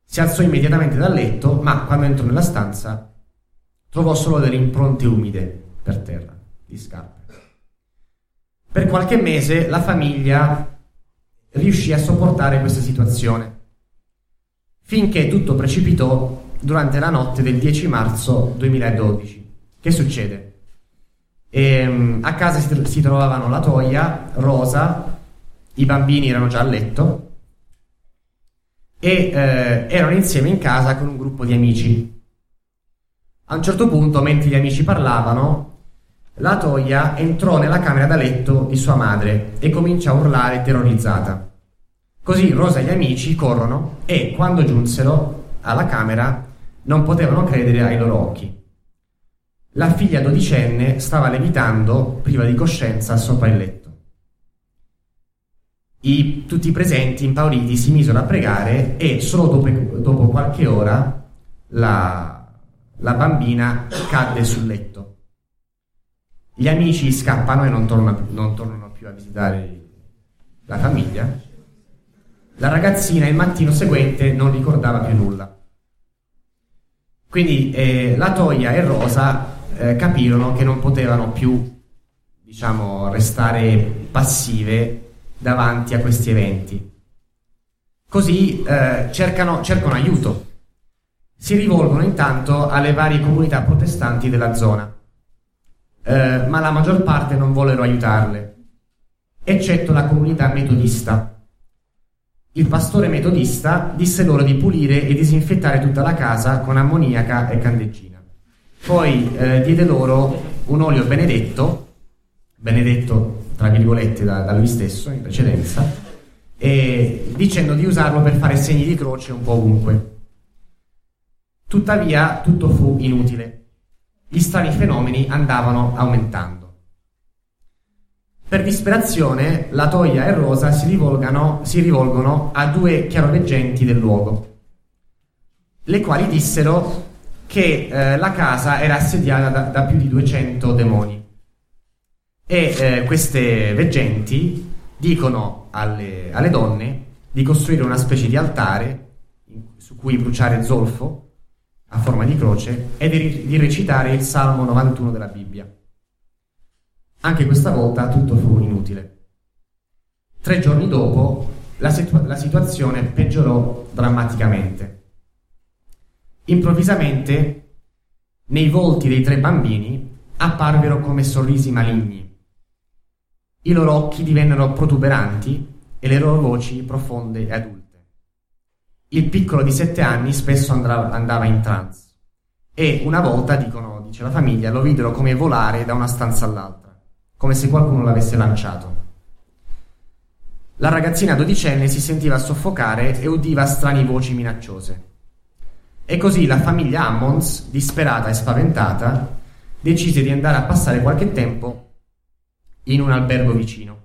Si alzò immediatamente dal letto, ma quando entrò nella stanza trovò solo delle impronte umide per terra di scarpe. Per qualche mese la famiglia riuscì a sopportare questa situazione, finché tutto precipitò durante la notte del 10 marzo 2012. Che succede? E, ehm, a casa si, si trovavano la Toia, Rosa, i bambini erano già a letto e eh, erano insieme in casa con un gruppo di amici. A un certo punto, mentre gli amici parlavano, la Toia entrò nella camera da letto di sua madre e cominciò a urlare terrorizzata. Così Rosa e gli amici corrono e, quando giunsero alla camera, non potevano credere ai loro occhi. La figlia dodicenne stava levitando, priva di coscienza, sopra il letto. I, tutti i presenti, impauriti, si misero a pregare e solo dopo, dopo qualche ora la, la bambina cadde sul letto. Gli amici scappano e non tornano, non tornano più a visitare la famiglia. La ragazzina il mattino seguente non ricordava più nulla. Quindi eh, la Toia e Rosa eh, capirono che non potevano più, diciamo, restare passive davanti a questi eventi. Così eh, cercano, cercano aiuto. Si rivolgono intanto alle varie comunità protestanti della zona, eh, ma la maggior parte non vollero aiutarle, eccetto la comunità metodista il pastore metodista disse loro di pulire e disinfettare tutta la casa con ammoniaca e candeggina. Poi eh, diede loro un olio benedetto, benedetto tra virgolette da, da lui stesso in precedenza, e dicendo di usarlo per fare segni di croce un po' ovunque. Tuttavia tutto fu inutile. Gli strani fenomeni andavano aumentando. Per disperazione, la Toia e Rosa si, si rivolgono a due chiaroveggenti del luogo, le quali dissero che eh, la casa era assediata da, da, più di 200 demoni. E eh, queste veggenti dicono alle, alle, donne di costruire una specie di altare su cui bruciare zolfo a forma di croce e di, di recitare il Salmo 91 della Bibbia. Anche questa volta tutto fu inutile. Tre giorni dopo la, situ- la situazione peggiorò drammaticamente. Improvvisamente nei volti dei tre bambini apparvero come sorrisi maligni. I loro occhi divennero protuberanti e le loro voci profonde e adulte. Il piccolo di sette anni spesso andava in trance e una volta, dicono, dice la famiglia, lo videro come volare da una stanza all'altra come se qualcuno l'avesse lanciato. La ragazzina dodicenne si sentiva soffocare e udiva strane voci minacciose. E così la famiglia Ammons, disperata e spaventata, decise di andare a passare qualche tempo in un albergo vicino.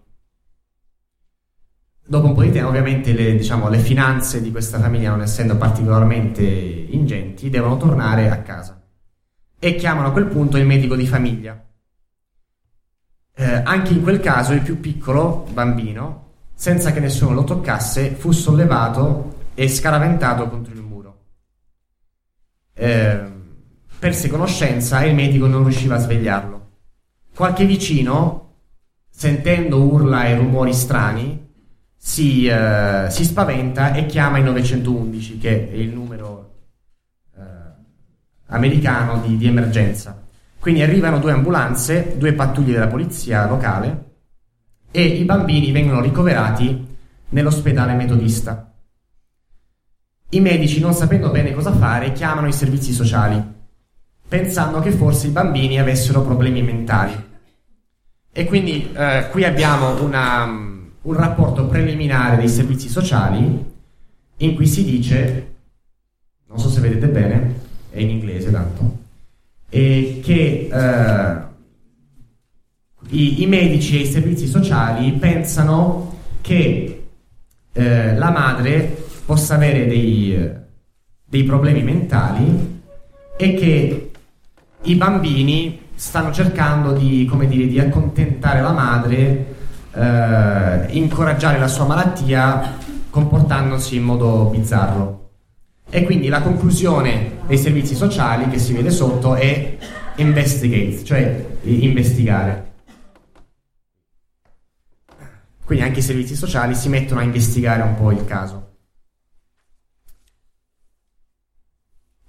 Dopo un po' di tempo, ovviamente, le, diciamo, le finanze di questa famiglia, non essendo particolarmente ingenti, devono tornare a casa. E chiamano a quel punto il medico di famiglia, eh, anche in quel caso il più piccolo bambino, senza che nessuno lo toccasse, fu sollevato e scaraventato contro il. Eh, perse conoscenza e il medico non riusciva a svegliarlo. Qualche vicino, sentendo urla e rumori strani, si, eh, si spaventa e chiama il 911, che è il numero eh, americano di, di emergenza. Quindi arrivano due ambulanze, due pattuglie della polizia locale e i bambini vengono ricoverati nell'ospedale metodista. I medici, non sapendo bene cosa fare, chiamano i servizi sociali, pensando che forse i bambini avessero problemi mentali. E quindi eh, qui abbiamo una, un rapporto preliminare dei servizi sociali in cui si dice, non so se vedete bene, è in inglese tanto, e che eh, i, i, medici e i servizi sociali pensano che eh, la madre possa avere dei, dei problemi mentali e che i bambini stanno cercando di, come dire, di accontentare la madre, eh, incoraggiare la sua malattia comportandosi in modo bizzarro. E quindi la conclusione dei servizi sociali che si vede sotto è investigate, cioè investigare. Quindi anche i servizi sociali si mettono a investigare un po' il caso.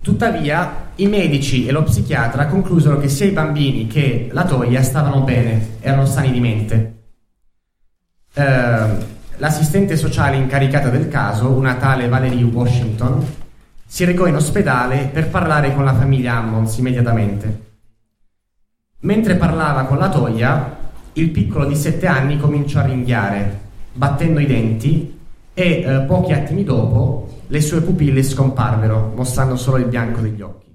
Tuttavia, i medici e lo psichiatra conclusero che sia i bambini che la Toia stavano bene, erano sani di mente. Eh, l'assistente sociale incaricata del caso, una tale Valerie Washington, si recò in ospedale per parlare con la famiglia Ammons immediatamente. Mentre parlava con la Toia, il piccolo di sette anni cominciò a ringhiare, battendo i denti, e eh, pochi attimi dopo le sue pupille scomparvero, mostrando solo il bianco degli occhi.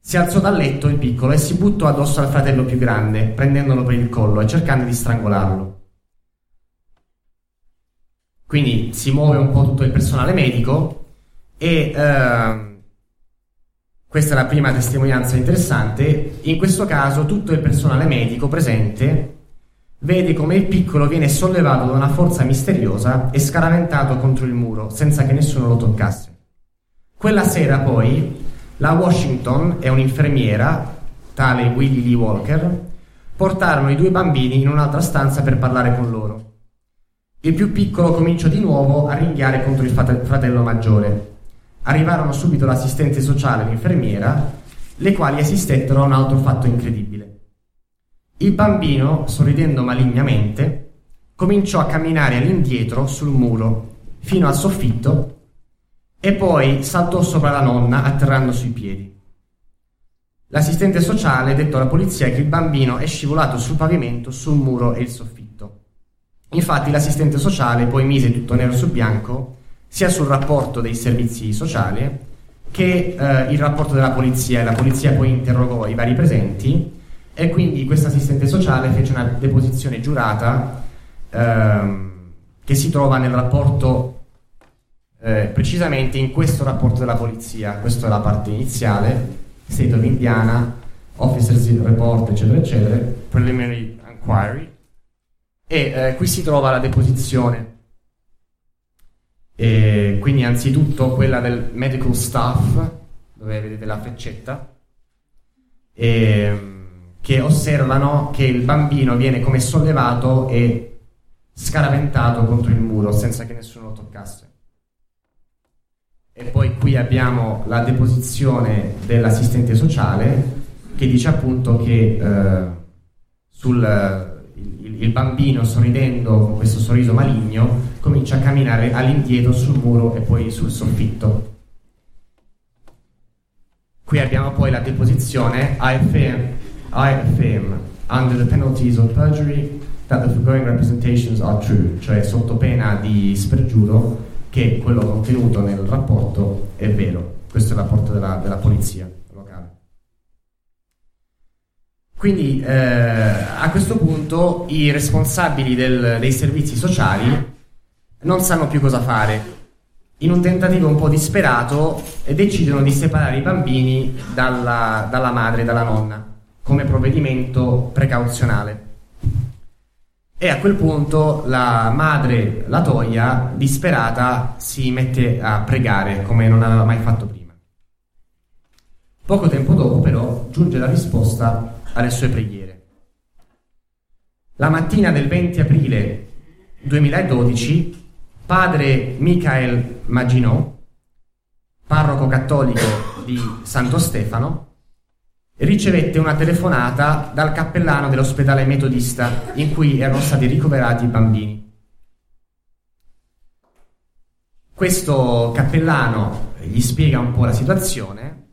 Si alzò dal letto il piccolo e si buttò addosso al fratello più grande, prendendolo per il collo e cercando di strangolarlo. Quindi si muove un po' tutto il personale medico e uh, Questa è la prima testimonianza interessante. In questo caso tutto il personale medico presente vede come il piccolo viene sollevato da una forza misteriosa e scaraventato contro il muro senza che nessuno lo toccasse. Quella sera poi la Washington e un'infermiera, tale Willie Lee Walker, portarono i due bambini in un'altra stanza per parlare con loro. Il più piccolo cominciò di nuovo a ringhiare contro il fratello maggiore. Arrivarono subito l'assistente sociale e l'infermiera, le quali assistettero a un altro fatto incredibile. Il bambino, sorridendo malignamente, cominciò a camminare all'indietro sul muro, fino al soffitto, e poi saltò sopra la nonna atterrando sui piedi. L'assistente sociale dettò alla polizia che il bambino è scivolato sul pavimento, sul muro e il soffitto. Infatti l'assistente sociale poi mise tutto nero su bianco sia sul rapporto dei servizi sociali che eh, il rapporto della polizia la polizia poi interrogò i vari presenti e quindi questo assistente sociale fece una deposizione giurata ehm, che si trova nel rapporto eh, precisamente in questo rapporto della polizia, questa è la parte iniziale, State of Indiana, Officers Report eccetera eccetera, Preliminary Inquiry. E eh, qui si trova la deposizione. E quindi anzitutto quella del medical staff, dove vedete la freccetta, e, che osservano che il bambino viene come sollevato e scaraventato contro il muro senza che nessuno lo toccasse. E poi qui abbiamo la deposizione dell'assistente sociale che dice appunto che eh, sul il bambino sorridendo con questo sorriso maligno comincia a camminare all'indietro sul muro e poi sul soffitto. Qui abbiamo poi la deposizione affirm, I affirm under the penalties of perjury that the foregoing representations are true, cioè sotto pena di spergiuro che quello contenuto nel rapporto è vero. Questo è il rapporto della, della polizia. Quindi eh, a questo punto i responsabili del, dei servizi sociali non sanno più cosa fare. In un tentativo un po' disperato decidono di separare i bambini dalla, dalla madre dalla nonna come provvedimento precauzionale. E a quel punto la madre, la Toia, disperata, si mette a pregare come non aveva mai fatto prima. Poco tempo dopo, però, giunge la risposta alle sue preghiere. La mattina del 20 aprile 2012, padre Michael Maginot, parroco cattolico di Santo Stefano, ricevette una telefonata dal cappellano dell'ospedale metodista in cui erano stati ricoverati i bambini. Questo cappellano gli spiega un po' la situazione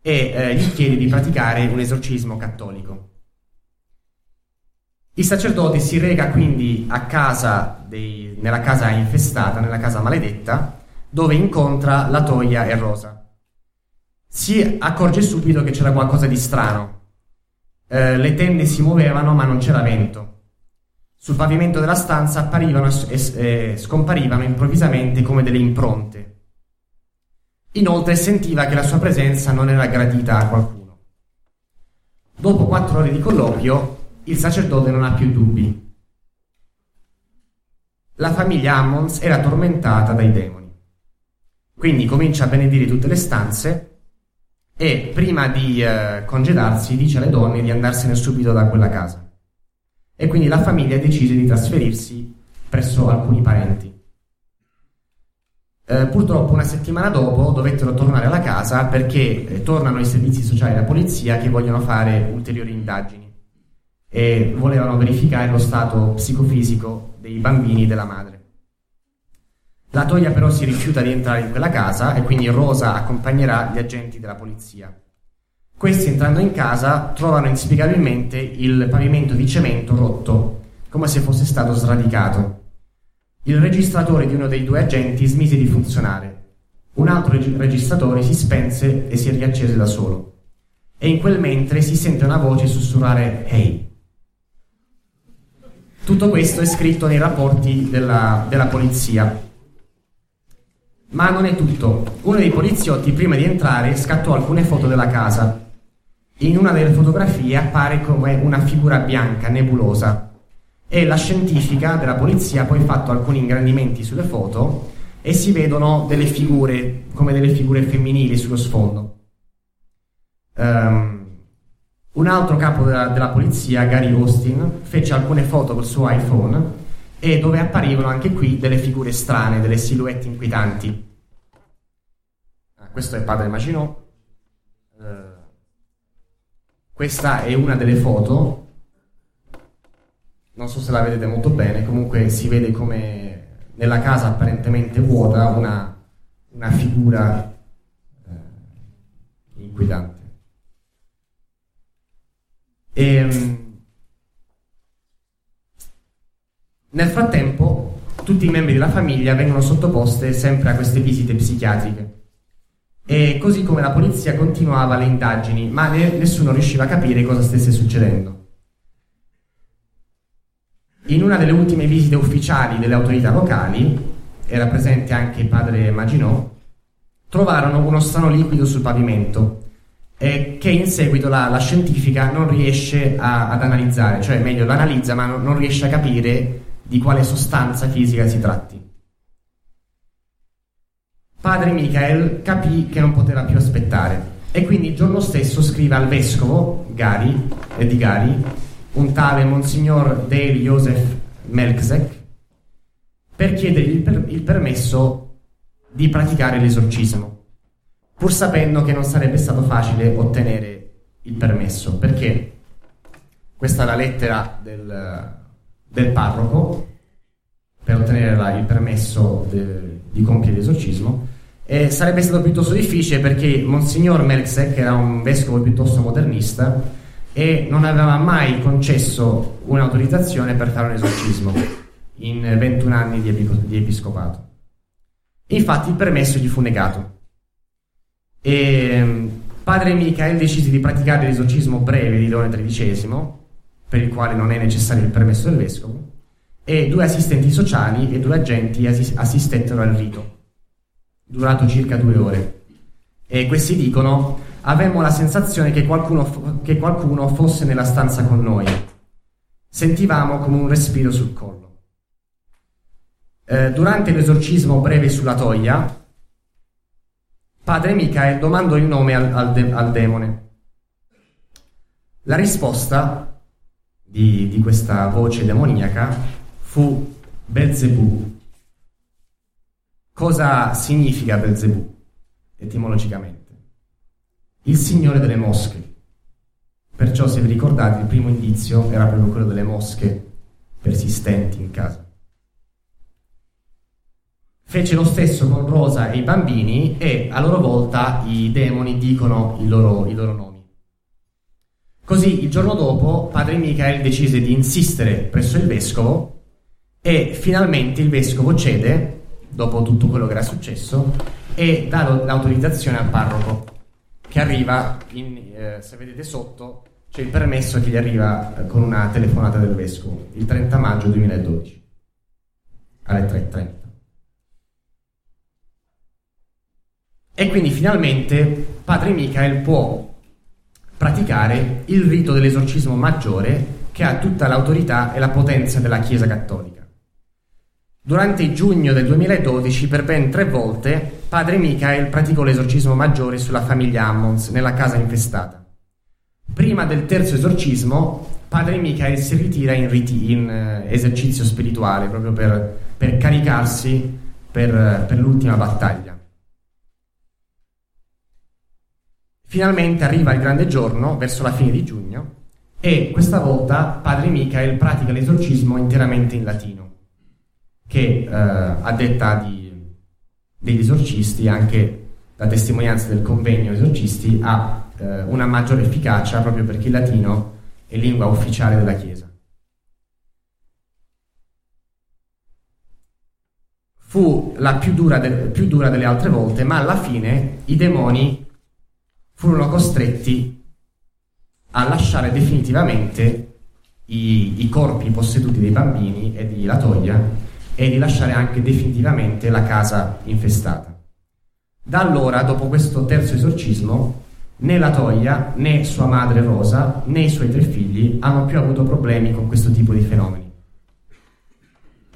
e eh, gli chiede di praticare un esorcismo cattolico. Il sacerdote si reca quindi a casa dei, nella casa infestata, nella casa maledetta, dove incontra la Toia e Rosa. Si accorge subito che c'era qualcosa di strano. Eh, le tende si muovevano ma non c'era vento. Sul pavimento della stanza apparivano e, e scomparivano improvvisamente come delle impronte. Inoltre sentiva che la sua presenza non era gradita a qualcuno. Dopo quattro ore di colloquio, il sacerdote non ha più dubbi. La famiglia Ammons era tormentata dai demoni. Quindi comincia a benedire tutte le stanze e prima di eh, congedarsi dice alle donne di andarsene subito da quella casa. E quindi la famiglia decise di trasferirsi presso alcuni parenti. Eh, purtroppo una settimana dopo dovettero tornare alla casa perché eh, tornano i servizi sociali e la polizia che vogliono fare ulteriori indagini e volevano verificare lo stato psicofisico dei bambini e della madre. La Toia però si rifiuta di entrare in quella casa e quindi Rosa accompagnerà gli agenti della polizia. Questi entrando in casa trovano inspiegabilmente il pavimento di cemento rotto, come se fosse stato sradicato il registratore di uno dei due agenti smise di funzionare. Un altro reg- registratore si spense e si riaccese da solo. E in quel mentre si sente una voce sussurrare Hey. Tutto questo è scritto nei rapporti della, della polizia. Ma non è tutto. Uno dei poliziotti, prima di entrare, scattò alcune foto della casa. In una delle fotografie appare come una figura bianca, nebulosa. E la scientifica della polizia ha poi fatto alcuni ingrandimenti sulle foto e si vedono delle figure, come delle figure femminili sullo sfondo. Um, un altro capo della, della, polizia, Gary Austin, fece alcune foto col suo iPhone e dove apparivano anche qui delle figure strane, delle silhouette inquietanti. Ah, questo è padre Maginot. Uh, questa è una delle foto. Non so se la vedete molto bene, comunque si vede come nella casa apparentemente vuota una, una figura eh, inquietante. E, ehm, nel frattempo, tutti i membri della famiglia vengono sottoposti sempre a queste visite psichiatriche. E così come la polizia continuava le indagini, ma ne- nessuno riusciva a capire cosa stesse succedendo. In una delle ultime visite ufficiali delle autorità locali, era presente anche il padre Maginot, trovarono uno strano liquido sul pavimento eh, che in seguito la, la scientifica non riesce a, ad analizzare, cioè meglio l'analizza ma non, non riesce a capire di quale sostanza fisica si tratti. Padre Michael capì che non poteva più aspettare e quindi il giorno stesso scrive al vescovo Gary, eh, di Gari, un tale Monsignor Dale Joseph Melkzek, per chiedergli il, per- il permesso di praticare l'esorcismo pur sapendo che non sarebbe stato facile ottenere il permesso, perché questa è la lettera del, del parroco per ottenere la, il permesso de, di compiere l'esorcismo. E sarebbe stato piuttosto difficile perché Monsignor Melzek era un vescovo piuttosto modernista e non aveva mai concesso un'autorizzazione per fare un esorcismo in 21 anni di, di episcopato. Infatti il permesso gli fu negato. E padre Michael decise di praticare l'esorcismo breve di Leone XIII, per il quale non è necessario il permesso del vescovo, e due assistenti sociali e due agenti assistettero al rito, durato circa due ore. E questi dicono: Avemmo la sensazione che qualcuno, che qualcuno fosse nella stanza con noi. Sentivamo come un respiro sul collo. Eh, durante l'esorcismo breve sulla toia, Padre Michael domandò il nome al, al, de- al demone. La risposta di, di, questa voce demoniaca fu Belzebù. Cosa significa Belzebù etimologicamente? Il signore delle mosche. Perciò, se vi ricordate, il primo indizio era proprio quello delle mosche persistenti in casa. Fece lo stesso con Rosa e i bambini e a loro volta i demoni dicono i loro, i loro nomi. Così il giorno dopo padre Michael decise di insistere presso il vescovo e finalmente il vescovo cede, dopo tutto quello che era successo, e dà l'autorizzazione al parroco, che arriva, in, eh, se vedete sotto, c'è il permesso che gli arriva con una telefonata del vescovo, il 30 maggio 2012, alle 3.30. E quindi finalmente padre Michael può praticare il rito dell'esorcismo maggiore che ha tutta l'autorità e la potenza della Chiesa Cattolica. Durante giugno del 2012, per ben tre volte, padre Michael praticò l'esorcismo maggiore sulla famiglia Ammons nella casa infestata. Prima del terzo esorcismo, padre Michael si ritira in, riti, in uh, esercizio spirituale proprio per, per caricarsi per, per l'ultima battaglia. Finalmente arriva il grande giorno, verso la fine di giugno, e questa volta padre Michael pratica l'esorcismo interamente in latino, che eh, a detta di, degli esorcisti, anche la testimonianza del convegno esorcisti, ha eh, una maggiore efficacia proprio perché il latino è lingua ufficiale della Chiesa. Fu la più dura, de- più dura delle altre volte, ma alla fine i demoni furono costretti a lasciare definitivamente i, i corpi posseduti dei bambini e di Latoia e di lasciare anche definitivamente la casa infestata. Da allora, dopo questo terzo esorcismo, né la Toia, né sua madre Rosa, né i suoi tre figli hanno più avuto problemi con questo tipo di fenomeni.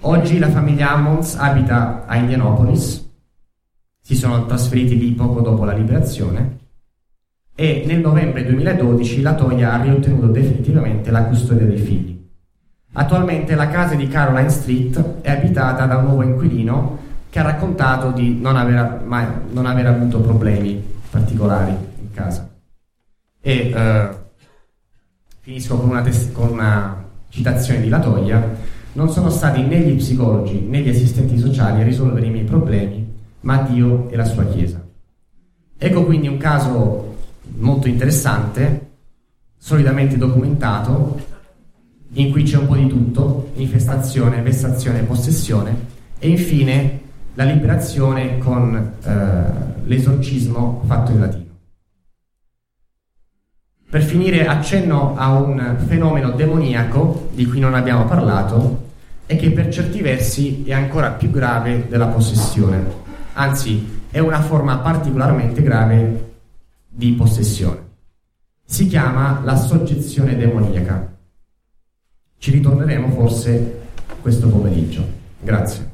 Oggi la famiglia Ammons abita a Indianapolis, si sono trasferiti lì poco dopo la liberazione e nel novembre 2012 la Toia ha riottenuto definitivamente la custodia dei figli. Attualmente la casa di Caroline Street è abitata da un nuovo inquilino che ha raccontato di non aver, mai, non aver avuto problemi particolari in casa. E eh, finisco con una, tes- con una citazione di Latoia non sono stati né gli psicologi né gli assistenti sociali a risolvere i miei problemi, ma Dio e la sua Chiesa. Ecco quindi un caso molto interessante, solidamente documentato, in cui c'è un po' di tutto, infestazione, vessazione, possessione e infine la liberazione con eh, l'esorcismo fatto in latino. Per finire accenno a un fenomeno demoniaco di cui non abbiamo parlato e che per certi versi è ancora più grave della possessione, anzi è una forma particolarmente grave di possessione. Si chiama la soggezione demoniaca. Ci ritorneremo forse questo pomeriggio. Grazie.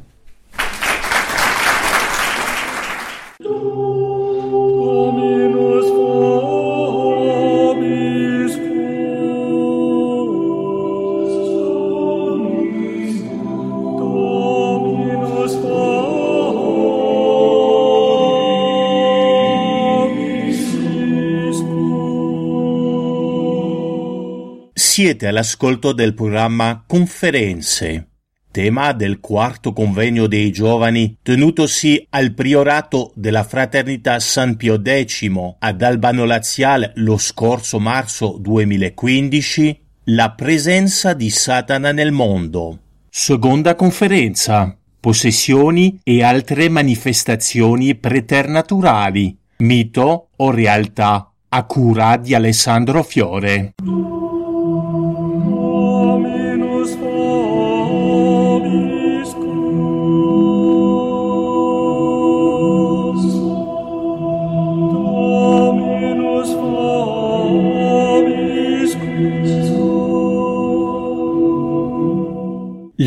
Siete all'ascolto del programma Conferenze, tema del quarto convegno dei giovani tenutosi al priorato della Fraternità San Pio X ad Albano Laziale lo scorso marzo 2015, la presenza di Satana nel mondo. Seconda conferenza. Possessioni e altre manifestazioni preternaturali, mito o realtà, a cura di Alessandro Fiore.